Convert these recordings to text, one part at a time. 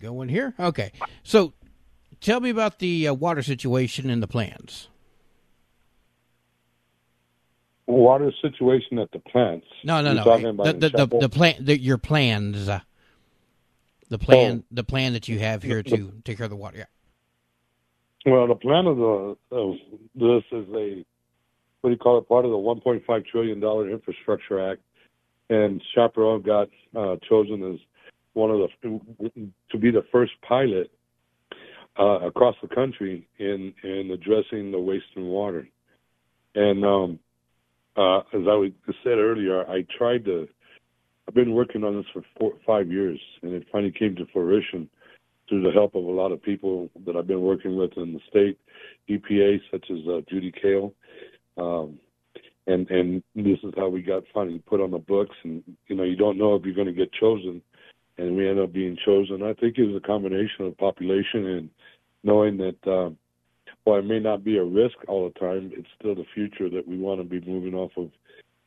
Going here? Okay. So tell me about the uh, water situation and the plans. Water situation at the plants. No, no, You're no. The, the, in the, the plan, the, your plans, uh, the plan, the plan that you have here to take care of the water. Yeah. Well, the plan of the of this is a what do you call it? Part of the 1.5 trillion dollar infrastructure act, and Chaparral got uh, chosen as one of the to be the first pilot uh, across the country in in addressing the waste and water. And um, uh, as I said earlier, I tried to. I've been working on this for four, five years, and it finally came to fruition through the help of a lot of people that I've been working with in the state EPA, such as uh, Judy Kale. Um, and and this is how we got finally put on the books. And you know, you don't know if you're going to get chosen, and we end up being chosen. I think it was a combination of population and knowing that uh, while it may not be a risk all the time, it's still the future that we want to be moving off of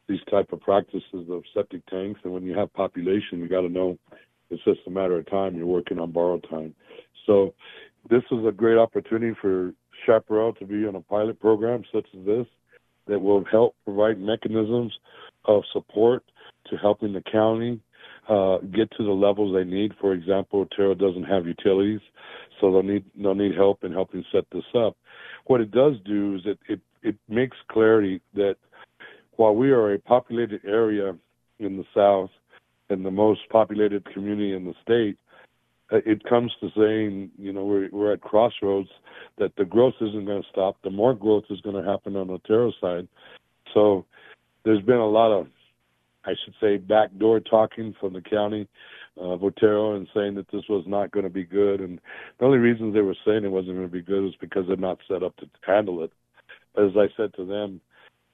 these type of practices of septic tanks. And when you have population, you got to know it's just a matter of time. You're working on borrowed time. So this is a great opportunity for Chaparral to be on a pilot program such as this that will help provide mechanisms of support to helping the county uh, get to the levels they need. For example, Otero doesn't have utilities, so they'll need they'll need help in helping set this up. What it does do is it it, it makes clarity that while we are a populated area in the South and the most populated community in the state, uh, it comes to saying, you know, we're, we're at crossroads that the growth isn't going to stop. The more growth is going to happen on the side. So there's been a lot of, I should say, backdoor talking from the county of Otero and saying that this was not going to be good. And the only reason they were saying it wasn't going to be good was because they're not set up to handle it. As I said to them,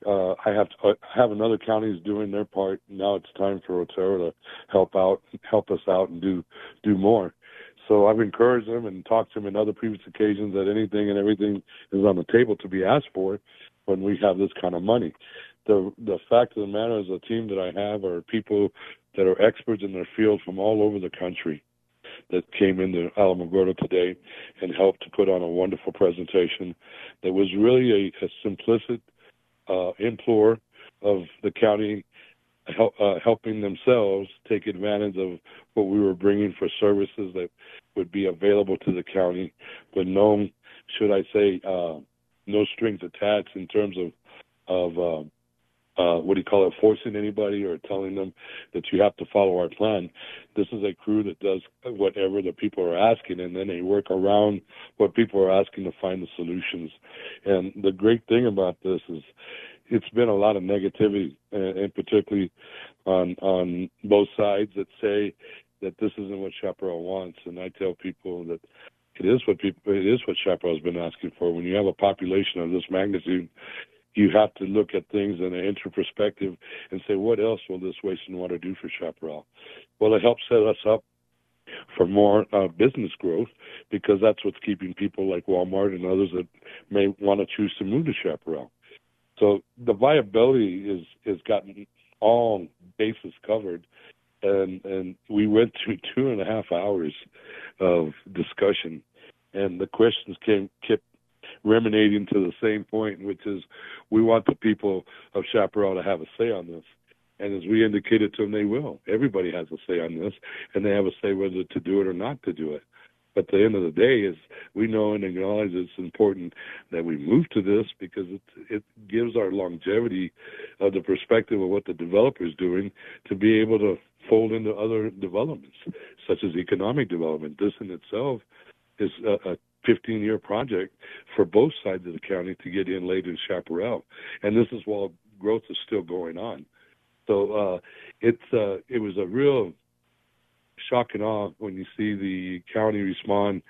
uh, I have to I have another counties doing their part. Now it's time for Otero to help out, help us out, and do do more. So I've encouraged them and talked to them in other previous occasions that anything and everything is on the table to be asked for when we have this kind of money. The the fact of the matter is, the team that I have are people that are experts in their field from all over the country that came into Alamogordo today and helped to put on a wonderful presentation that was really a, a simplistic uh, implore of the county help, uh, helping themselves take advantage of what we were bringing for services that would be available to the county, but no, should I say, uh, no strings attached in terms of of uh, uh, what do you call it, forcing anybody or telling them that you have to follow our plan. This is a crew that does whatever the people are asking, and then they work around what people are asking to find the solutions. And the great thing about this is it's been a lot of negativity, and, and particularly on on both sides that say that this isn't what Chaparral wants. And I tell people that it is what people it is what Chaparral's been asking for. When you have a population of this magnitude, you have to look at things in an inter perspective and say, what else will this waste and water do for Chaparral? Well, it helps set us up for more uh, business growth because that's what's keeping people like Walmart and others that may want to choose to move to Chaparral. So the viability is has gotten all bases covered, and and we went through two and a half hours of discussion, and the questions came kept ruminating to the same point, which is we want the people of Chaparral to have a say on this. And as we indicated to them, they will. Everybody has a say on this, and they have a say whether to do it or not to do it. But at the end of the day, is we know and acknowledge it's important that we move to this because it it gives our longevity of the perspective of what the developer is doing to be able to fold into other developments, such as economic development. This in itself is a, a 15 year project for both sides of the county to get in late in Chaparral. And this is while growth is still going on. So uh, it's uh, it was a real shock and awe when you see the county respond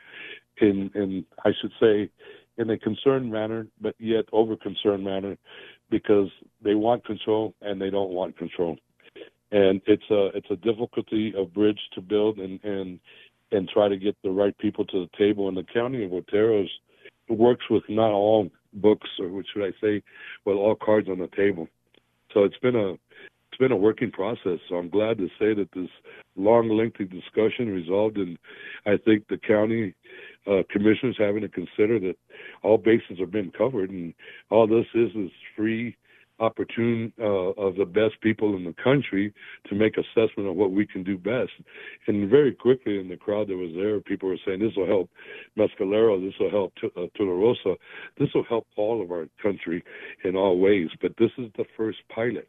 in, in I should say, in a concerned manner, but yet over concerned manner, because they want control and they don't want control. And it's a it's a difficulty of bridge to build and and and try to get the right people to the table. And the county of Otero's works with not all books, or what should I say, with all cards on the table. So it's been a it's been a working process. So I'm glad to say that this long, lengthy discussion resolved, and I think the county uh, commissioners having to consider that all bases have been covered, and all this is is free opportune uh, of the best people in the country to make assessment of what we can do best. And very quickly in the crowd that was there, people were saying, this will help Mescalero, this will help uh, Tularosa, this will help all of our country in all ways. But this is the first pilot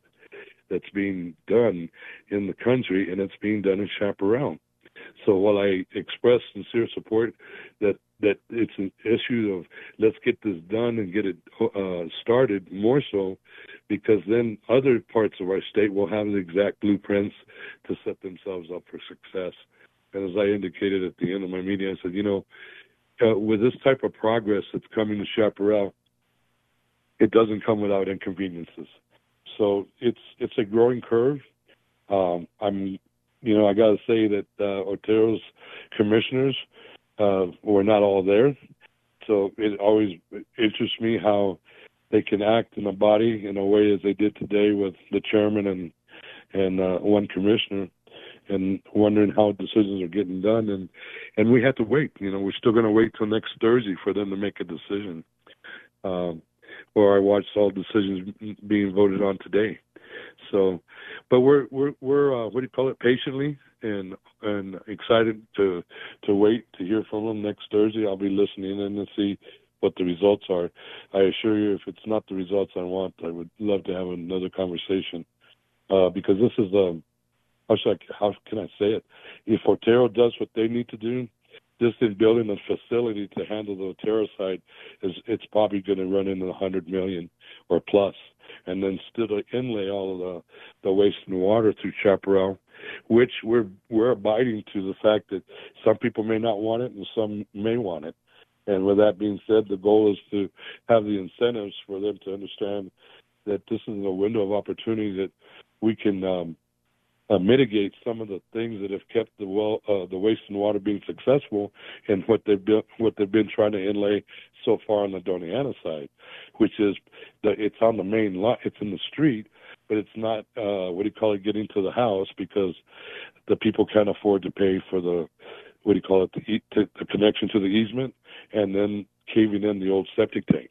that's being done in the country, and it's being done in Chaparral. So while I express sincere support that that it's an issue of let's get this done and get it uh, started more so because then other parts of our state will have the exact blueprints to set themselves up for success. And as I indicated at the end of my meeting, I said, you know, uh, with this type of progress that's coming to Chaparral, it doesn't come without inconveniences. So it's it's a growing curve. Um, I'm, you know, I got to say that uh, Otero's commissioners uh, were not all there, so it always interests me how they can act in a body in a way as they did today with the chairman and and uh, one commissioner, and wondering how decisions are getting done. And and we have to wait. You know, we're still going to wait till next Thursday for them to make a decision. Um, or I watched all decisions being voted on today. So, but we're we're we're uh, what do you call it? Patiently and and excited to to wait to hear from them next Thursday. I'll be listening in to see what the results are. I assure you, if it's not the results I want, I would love to have another conversation uh, because this is um, how should I, how can I say it? If Otero does what they need to do, just in building a facility to handle the Otero is it's probably going to run into a hundred million or plus, and then still inlay all of the the waste and water through Chaparral, which we're we're abiding to the fact that some people may not want it and some may want it. And with that being said, the goal is to have the incentives for them to understand that this is a window of opportunity that we can um, uh, mitigate some of the things that have kept the well, uh, the waste and water being successful and what they've been what they've been trying to inlay so far on the Doña side, which is that it's on the main lot, it's in the street, but it's not uh, what do you call it, getting to the house because the people can't afford to pay for the what do you call it, the, the connection to the easement, and then caving in the old septic tank.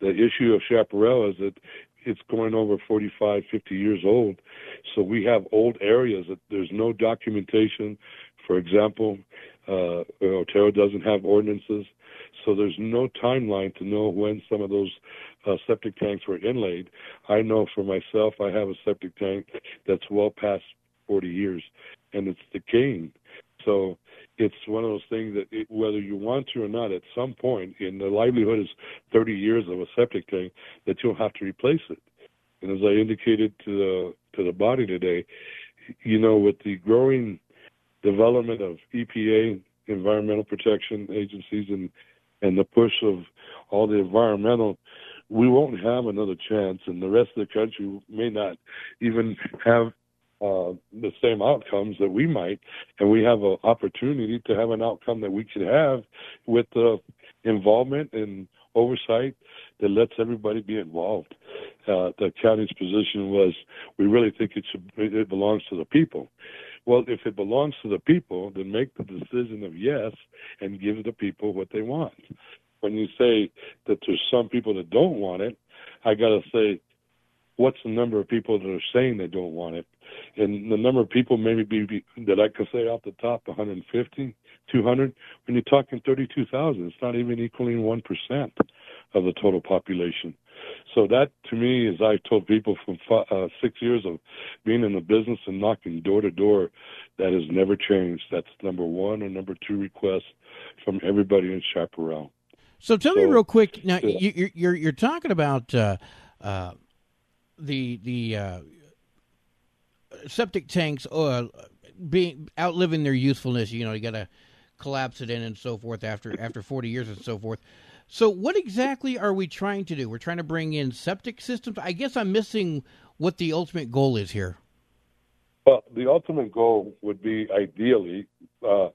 The issue of Chaparral is that it's going over 45, 50 years old. So we have old areas that there's no documentation. For example, uh, Otero doesn't have ordinances. So there's no timeline to know when some of those uh, septic tanks were inlaid. I know for myself, I have a septic tank that's well past 40 years, and it's decaying. So it's one of those things that it, whether you want to or not, at some point, in the livelihood is 30 years of a septic tank, that you'll have to replace it. And as I indicated to the to the body today, you know, with the growing development of EPA, environmental protection agencies, and and the push of all the environmental, we won't have another chance, and the rest of the country may not even have uh, the same outcomes that we might, and we have an opportunity to have an outcome that we could have with the involvement and oversight that lets everybody be involved. Uh, the county's position was we really think it it belongs to the people. Well, if it belongs to the people, then make the decision of yes and give the people what they want. When you say that there's some people that don't want it, I got to say, what's the number of people that are saying they don't want it? And the number of people maybe be, be that I could say off the top, 150, 200. When you're talking 32,000, it's not even equaling one percent of the total population. So that to me, as I've told people from five, uh, six years of being in the business and knocking door to door, that has never changed. That's number one or number two request from everybody in Chaparral. So tell so, me real quick. Now yeah. you, you're you're talking about uh, uh, the the uh, septic tanks uh, being outliving their usefulness. You know, you got to collapse it in and so forth after after 40 years and so forth. So, what exactly are we trying to do? We're trying to bring in septic systems. I guess I'm missing what the ultimate goal is here. Well, the ultimate goal would be ideally uh,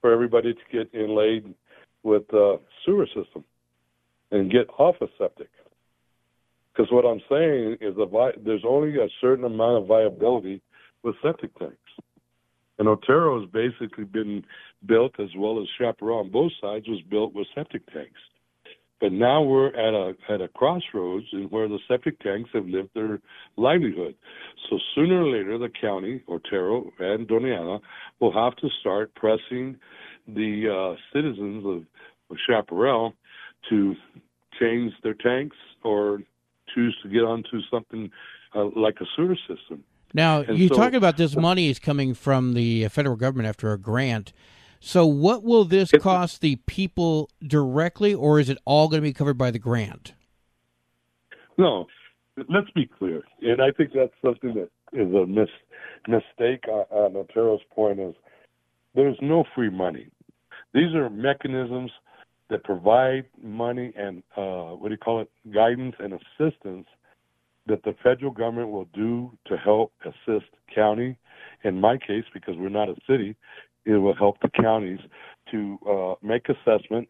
for everybody to get inlaid with a sewer system and get off of septic. Because what I'm saying is the there's only a certain amount of viability with septic tanks. And Otero has basically been built as well as Chaparral on both sides was built with septic tanks. But now we're at a at a crossroads in where the septic tanks have lived their livelihood. So sooner or later, the county, Otero and Doña Ana, will have to start pressing the uh, citizens of, of Chaparral to change their tanks or choose to get onto something uh, like a sewer system. Now, and you so, talk about this money is coming from the federal government after a grant. So, what will this cost the people directly, or is it all going to be covered by the grant? No, let's be clear, and I think that's something that is a mis- mistake on Otero's point is there's no free money. These are mechanisms that provide money and uh, what do you call it, guidance and assistance that the federal government will do to help assist county. In my case, because we're not a city, it will help the counties to uh, make assessment,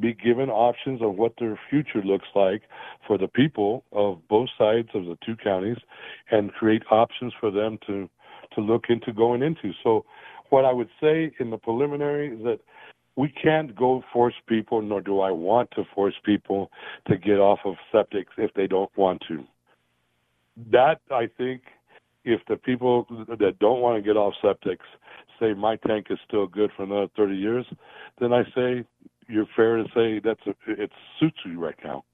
be given options of what their future looks like for the people of both sides of the two counties, and create options for them to to look into going into. So, what I would say in the preliminary is that we can't go force people, nor do I want to force people to get off of septics if they don't want to. That I think, if the people that don't want to get off septics say my tank is still good for another 30 years, then I say you're fair to say that's a, it suits you right now.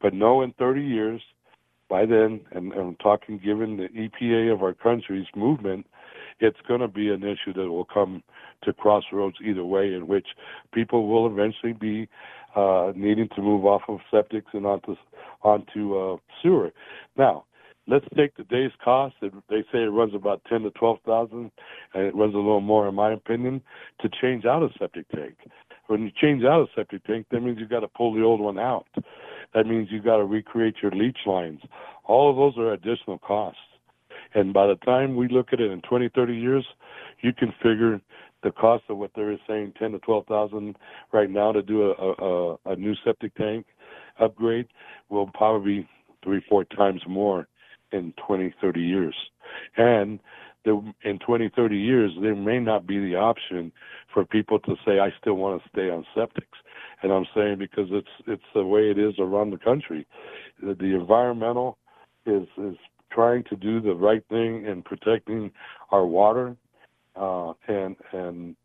But no, in 30 years, by then, and, and I'm talking given the EPA of our country's movement, it's going to be an issue that will come to crossroads either way, in which people will eventually be uh, needing to move off of septics and onto onto uh, sewer. Now, let's take today's cost. They say it runs about ten to twelve thousand, and it runs a little more, in my opinion, to change out a septic tank. When you change out a septic tank, that means you've got to pull the old one out. That means you've got to recreate your leach lines. All of those are additional costs. And by the time we look at it in 20, 30 years, you can figure the cost of what they're saying, 10 to 12,000 right now to do a, a, a new septic tank upgrade will probably be three, four times more in 20, 30 years. And there, in 20, 30 years, there may not be the option for people to say, I still want to stay on septics. And I'm saying because it's it's the way it is around the country. The, the environmental is is trying to do the right thing in protecting our water, uh, and and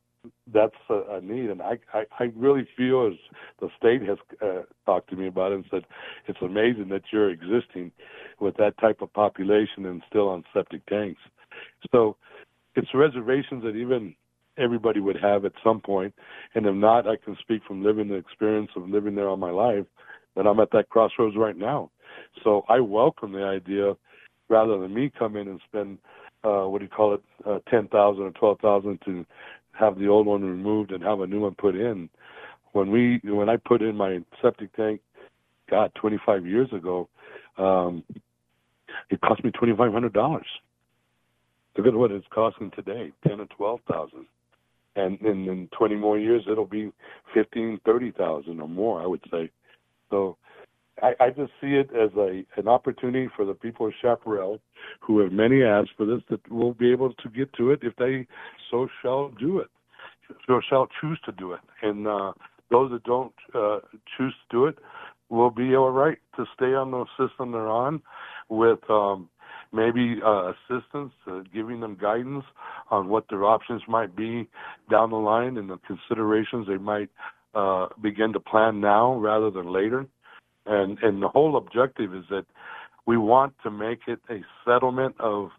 that's a, a need. And I, I I really feel as the state has uh, talked to me about it and said it's amazing that you're existing with that type of population and still on septic tanks. So it's reservations that even everybody would have at some point. and if not, I can speak from living the experience of living there all my life that I'm at that crossroads right now. So I welcome the idea, rather than me come in and spend uh, what do you call it, uh, ten thousand or twelve thousand to have the old one removed and have a new one put in. When we when I put in my septic tank, God, 25 years ago, um, it cost me twenty five hundred dollars. Look at what it's costing today, ten or twelve thousand, and in, in twenty more years it'll be fifteen, thirty thousand or more. I would say. So, I, I just see it as a an opportunity for the people of Chaparral, who have many asked for this, that will be able to get to it if they so shall do it, so shall choose to do it, and uh, those that don't uh, choose to do it will be all right to stay on the system they're on with um, maybe uh, assistance, uh, giving them guidance on what their options might be down the line and the considerations they might uh, begin to plan now rather than later. And and the whole objective is that we want to make it a settlement of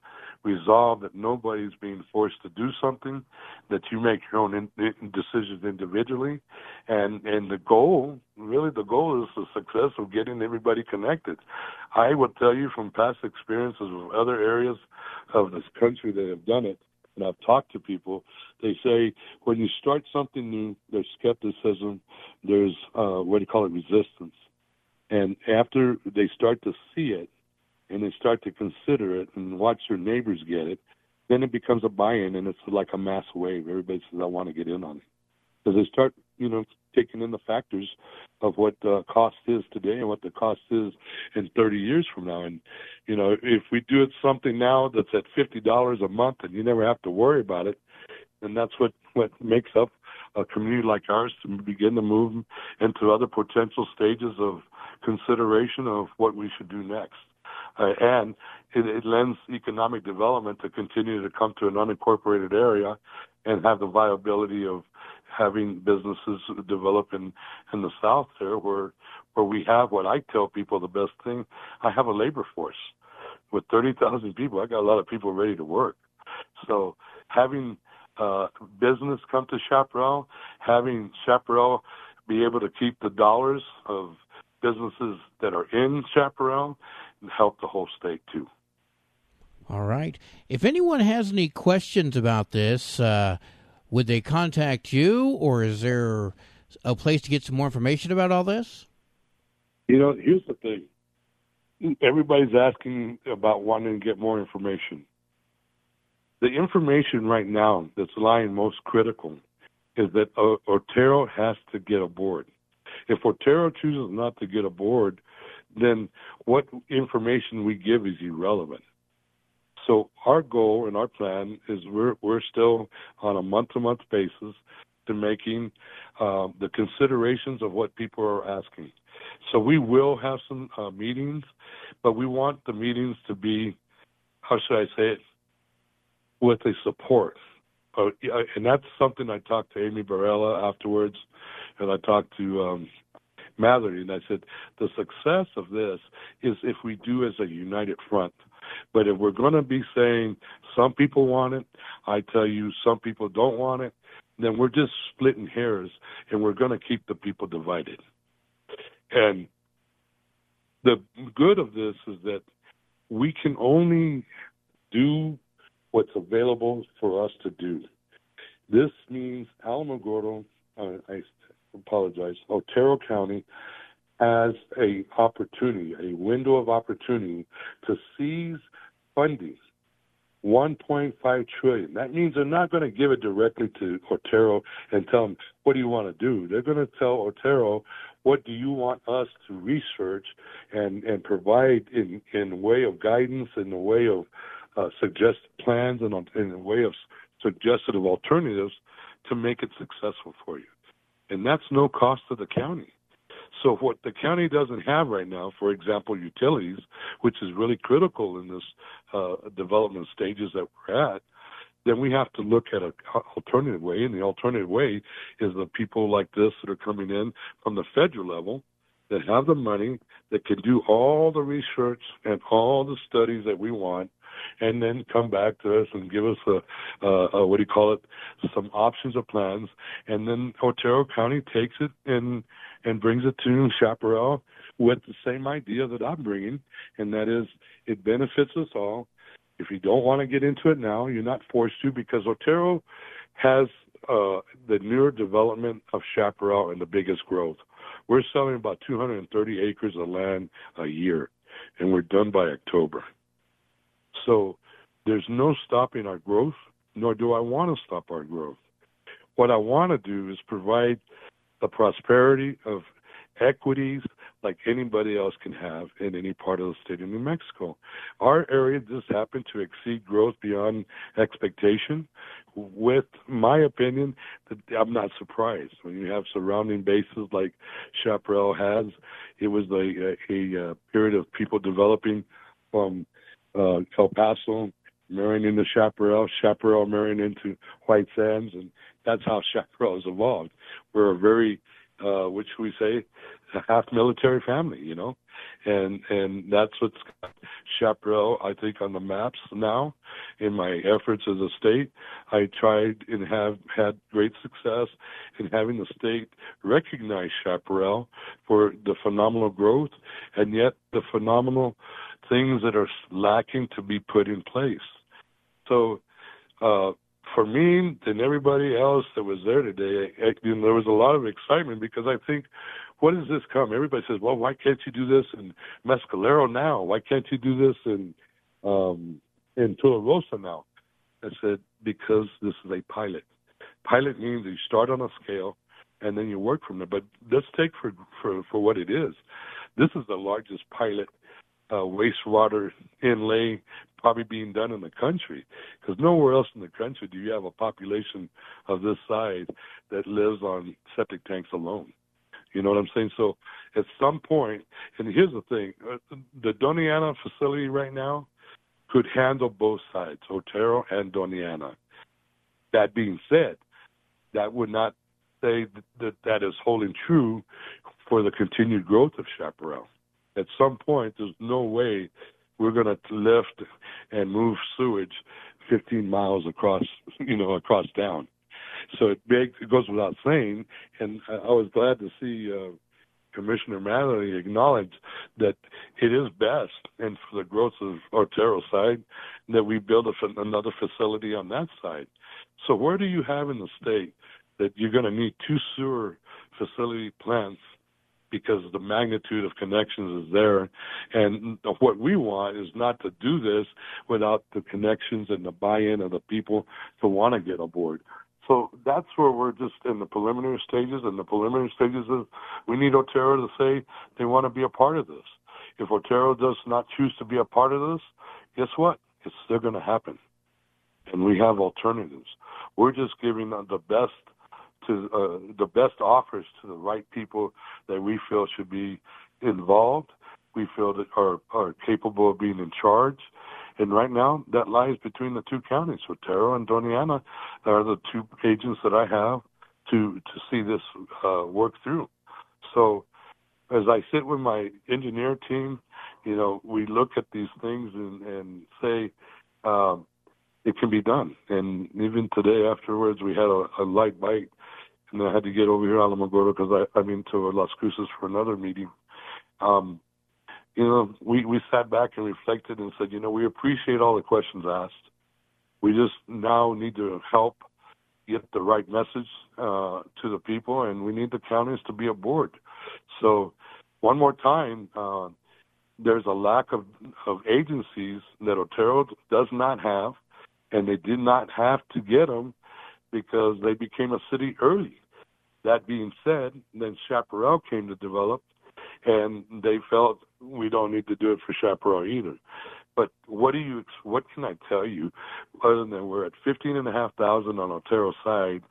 resolve that nobody's being forced to do something, that you make your own in, in decisions individually, and and the goal, really, the goal is the success of getting everybody connected. I would tell you from past experiences of other areas of this country that have done it, and I've talked to people. They say when you start something new, there's skepticism, there's uh, what do you call it, resistance, and after they start to see it and they start to consider it and watch their neighbors get it, then it becomes a buy-in and it's like a mass wave. Everybody says, "I want to get in on it." because they start, you know, taking in the factors of what the cost is today and what the cost is in 30 years from now. And, you know, if we do it something now that's at $50 a month and you never have to worry about it, then that's what, what makes up a community like ours to begin to move into other potential stages of consideration of what we should do next. Uh, and it, it lends economic development to continue to come to an unincorporated area and have the viability of having businesses develop in in the south there where where we have what I tell people the best thing. I have a labor force with 30,000 people. I got a lot of people ready to work. So having uh, business come to Chaparral having Chaparral be able to keep the dollars of businesses that are in Chaparral help the whole state too. All right. If anyone has any questions about this, uh, would they contact you, or is there a place to get some more information about all this? You know, here's the thing. Everybody's asking about wanting to get more information. The information right now that's lying most critical is that Otero has to get aboard. If Otero chooses not to get aboard, then what information we give is irrelevant. So our goal and our plan is we're we're still on a month to month basis to making uh, the considerations of what people are asking. So we will have some uh, meetings, but we want the meetings to be, how should I say it, with a support. Uh, and that's something I talked to Amy Barela afterwards, and I talked to um, Matherly, and I said the success of this is if we do as a united front. But if we're going to be saying some people want it, I tell you some people don't want it, then we're just splitting hairs and we're going to keep the people divided. And the good of this is that we can only do what's available for us to do. This means Alamogordo, uh, I apologize, Otero County as a opportunity, a window of opportunity to seize funding. 1.5 trillion. That means they're not going to give it directly to Otero and tell them what do you want to do. They're going to tell Otero what do you want us to research and and provide in in way of guidance, in the way of uh, suggested plans, and in the way of suggested alternatives to make it successful for you. And that's no cost to the county. So what the county doesn't have right now, for example, utilities, which is really critical in this uh, development stages that we're at, then we have to look at an alternative way. And the alternative way is the people like this that are coming in from the federal level that have the money that can do all the research and all the studies that we want and then come back to us and give us a, a, a what do you call it some options or plans and then Otero County takes it and and brings it to Chaparral with the same idea that I'm bringing, and that is it benefits us all. If you don't want to get into it now, you're not forced to because Otero has uh, the newer development of Chaparral and the biggest growth. We're selling about 230 acres of land a year, and we're done by October. So there's no stopping our growth, nor do I want to stop our growth. What I want to do is provide the prosperity of equities like anybody else can have in any part of the state of New Mexico. Our area just happened to exceed growth beyond expectation. With my opinion, I'm not surprised when you have surrounding bases like Chaparral has. It was a, a, a period of people developing from uh, El Paso, marrying into Chaparral, Chaparral marrying into White Sands, and that's how Chaparral has evolved. We're a very, uh, which we say, a half military family, you know, and and that's what's got Chaparral, I think, on the maps now. In my efforts as a state, I tried and have had great success in having the state recognize Chaparral for the phenomenal growth, and yet the phenomenal things that are lacking to be put in place. So. Uh, for me and everybody else that was there today, I, you know, there was a lot of excitement because I think, what does this come? Everybody says, well, why can't you do this in Mescalero now? Why can't you do this in um, in Tularosa now? I said, because this is a pilot. pilot means you start on a scale and then you work from there. But let's take for for for what it is. This is the largest pilot uh, wastewater inlay probably being done in the country because nowhere else in the country do you have a population of this size that lives on septic tanks alone. You know what I'm saying? So at some point, and here's the thing: uh, the Doña Ana facility right now could handle both sides, Otero and Doña Ana. That being said, that would not say that that is holding true for the continued growth of Chaparral. At some point, there's no way we're going to lift and move sewage 15 miles across, you know, across town. So it, it goes without saying, and I was glad to see uh, Commissioner Mallory acknowledge that it is best, and for the growth of Otero side, that we build a, another facility on that side. So where do you have in the state that you're going to need two sewer facility plants because the magnitude of connections is there. And what we want is not to do this without the connections and the buy-in of the people to want to get aboard. So that's where we're just in the preliminary stages. And the preliminary stages is we need Otero to say they want to be a part of this. If Otero does not choose to be a part of this, guess what? It's still going to happen. And we have alternatives. We're just giving them the best to uh, the best offers to the right people that we feel should be involved. We feel that are are capable of being in charge. And right now, that lies between the two counties. Otero and Doña Ana are the two agents that I have to to see this uh, work through. So, as I sit with my engineer team, you know, we look at these things and, and say, um, it can be done. And even today afterwards, we had a, a light bite and I had to get over here Alamogordo because I I mean to Las Cruces for another meeting. Um, you know, we we sat back and reflected and said, you know, we appreciate all the questions asked. We just now need to help get the right message uh, to the people, and we need the counties to be aboard. So, one more time, uh, there's a lack of of agencies that Otero does not have, and they did not have to get them because they became a city early. That being said, then Chaparral came to develop, and they felt we don't need to do it for Chaparral either. But what do you? What can I tell you, other than we're at fifteen and a half thousand on Otero side,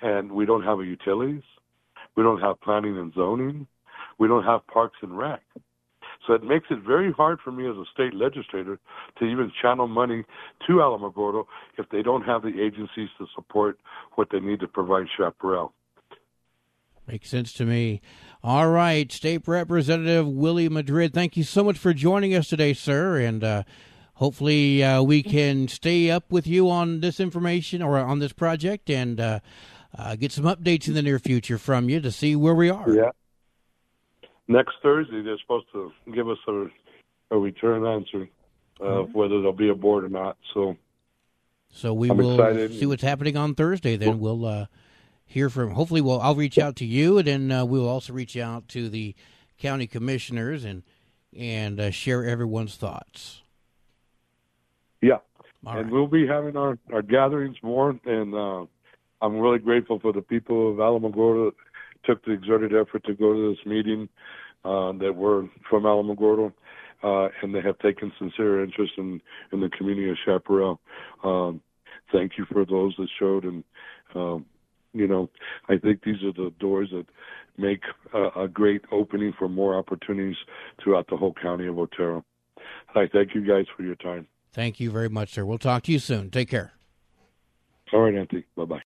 and we don't have a utilities, we don't have planning and zoning, we don't have parks and rec. So it makes it very hard for me as a state legislator to even channel money to Alamogordo if they don't have the agencies to support what they need to provide Chaparral. Makes sense to me. All right, State Representative Willie Madrid, thank you so much for joining us today, sir, and uh, hopefully uh, we can stay up with you on this information or on this project and uh, uh get some updates in the near future from you to see where we are. Yeah next Thursday they're supposed to give us a, a return answer uh, mm-hmm. whether they'll be aboard or not. So, so we I'm will excited. see what's happening on Thursday. Then we'll uh, hear from. Hopefully, we'll I'll reach out to you, and then uh, we'll also reach out to the county commissioners and and uh, share everyone's thoughts. Yeah, All and right. we'll be having our our gatherings more, and uh, I'm really grateful for the people of Alamogordo took the exerted effort to go to this meeting uh, that were from Alamogordo, uh, and they have taken sincere interest in, in the community of Chaparral. Um, thank you for those that showed, and um, you know, I think these are the doors that make a, a great opening for more opportunities throughout the whole county of Otero. I thank you guys for your time. Thank you very much, sir. We'll talk to you soon. Take care. All right, Anthony. Bye bye.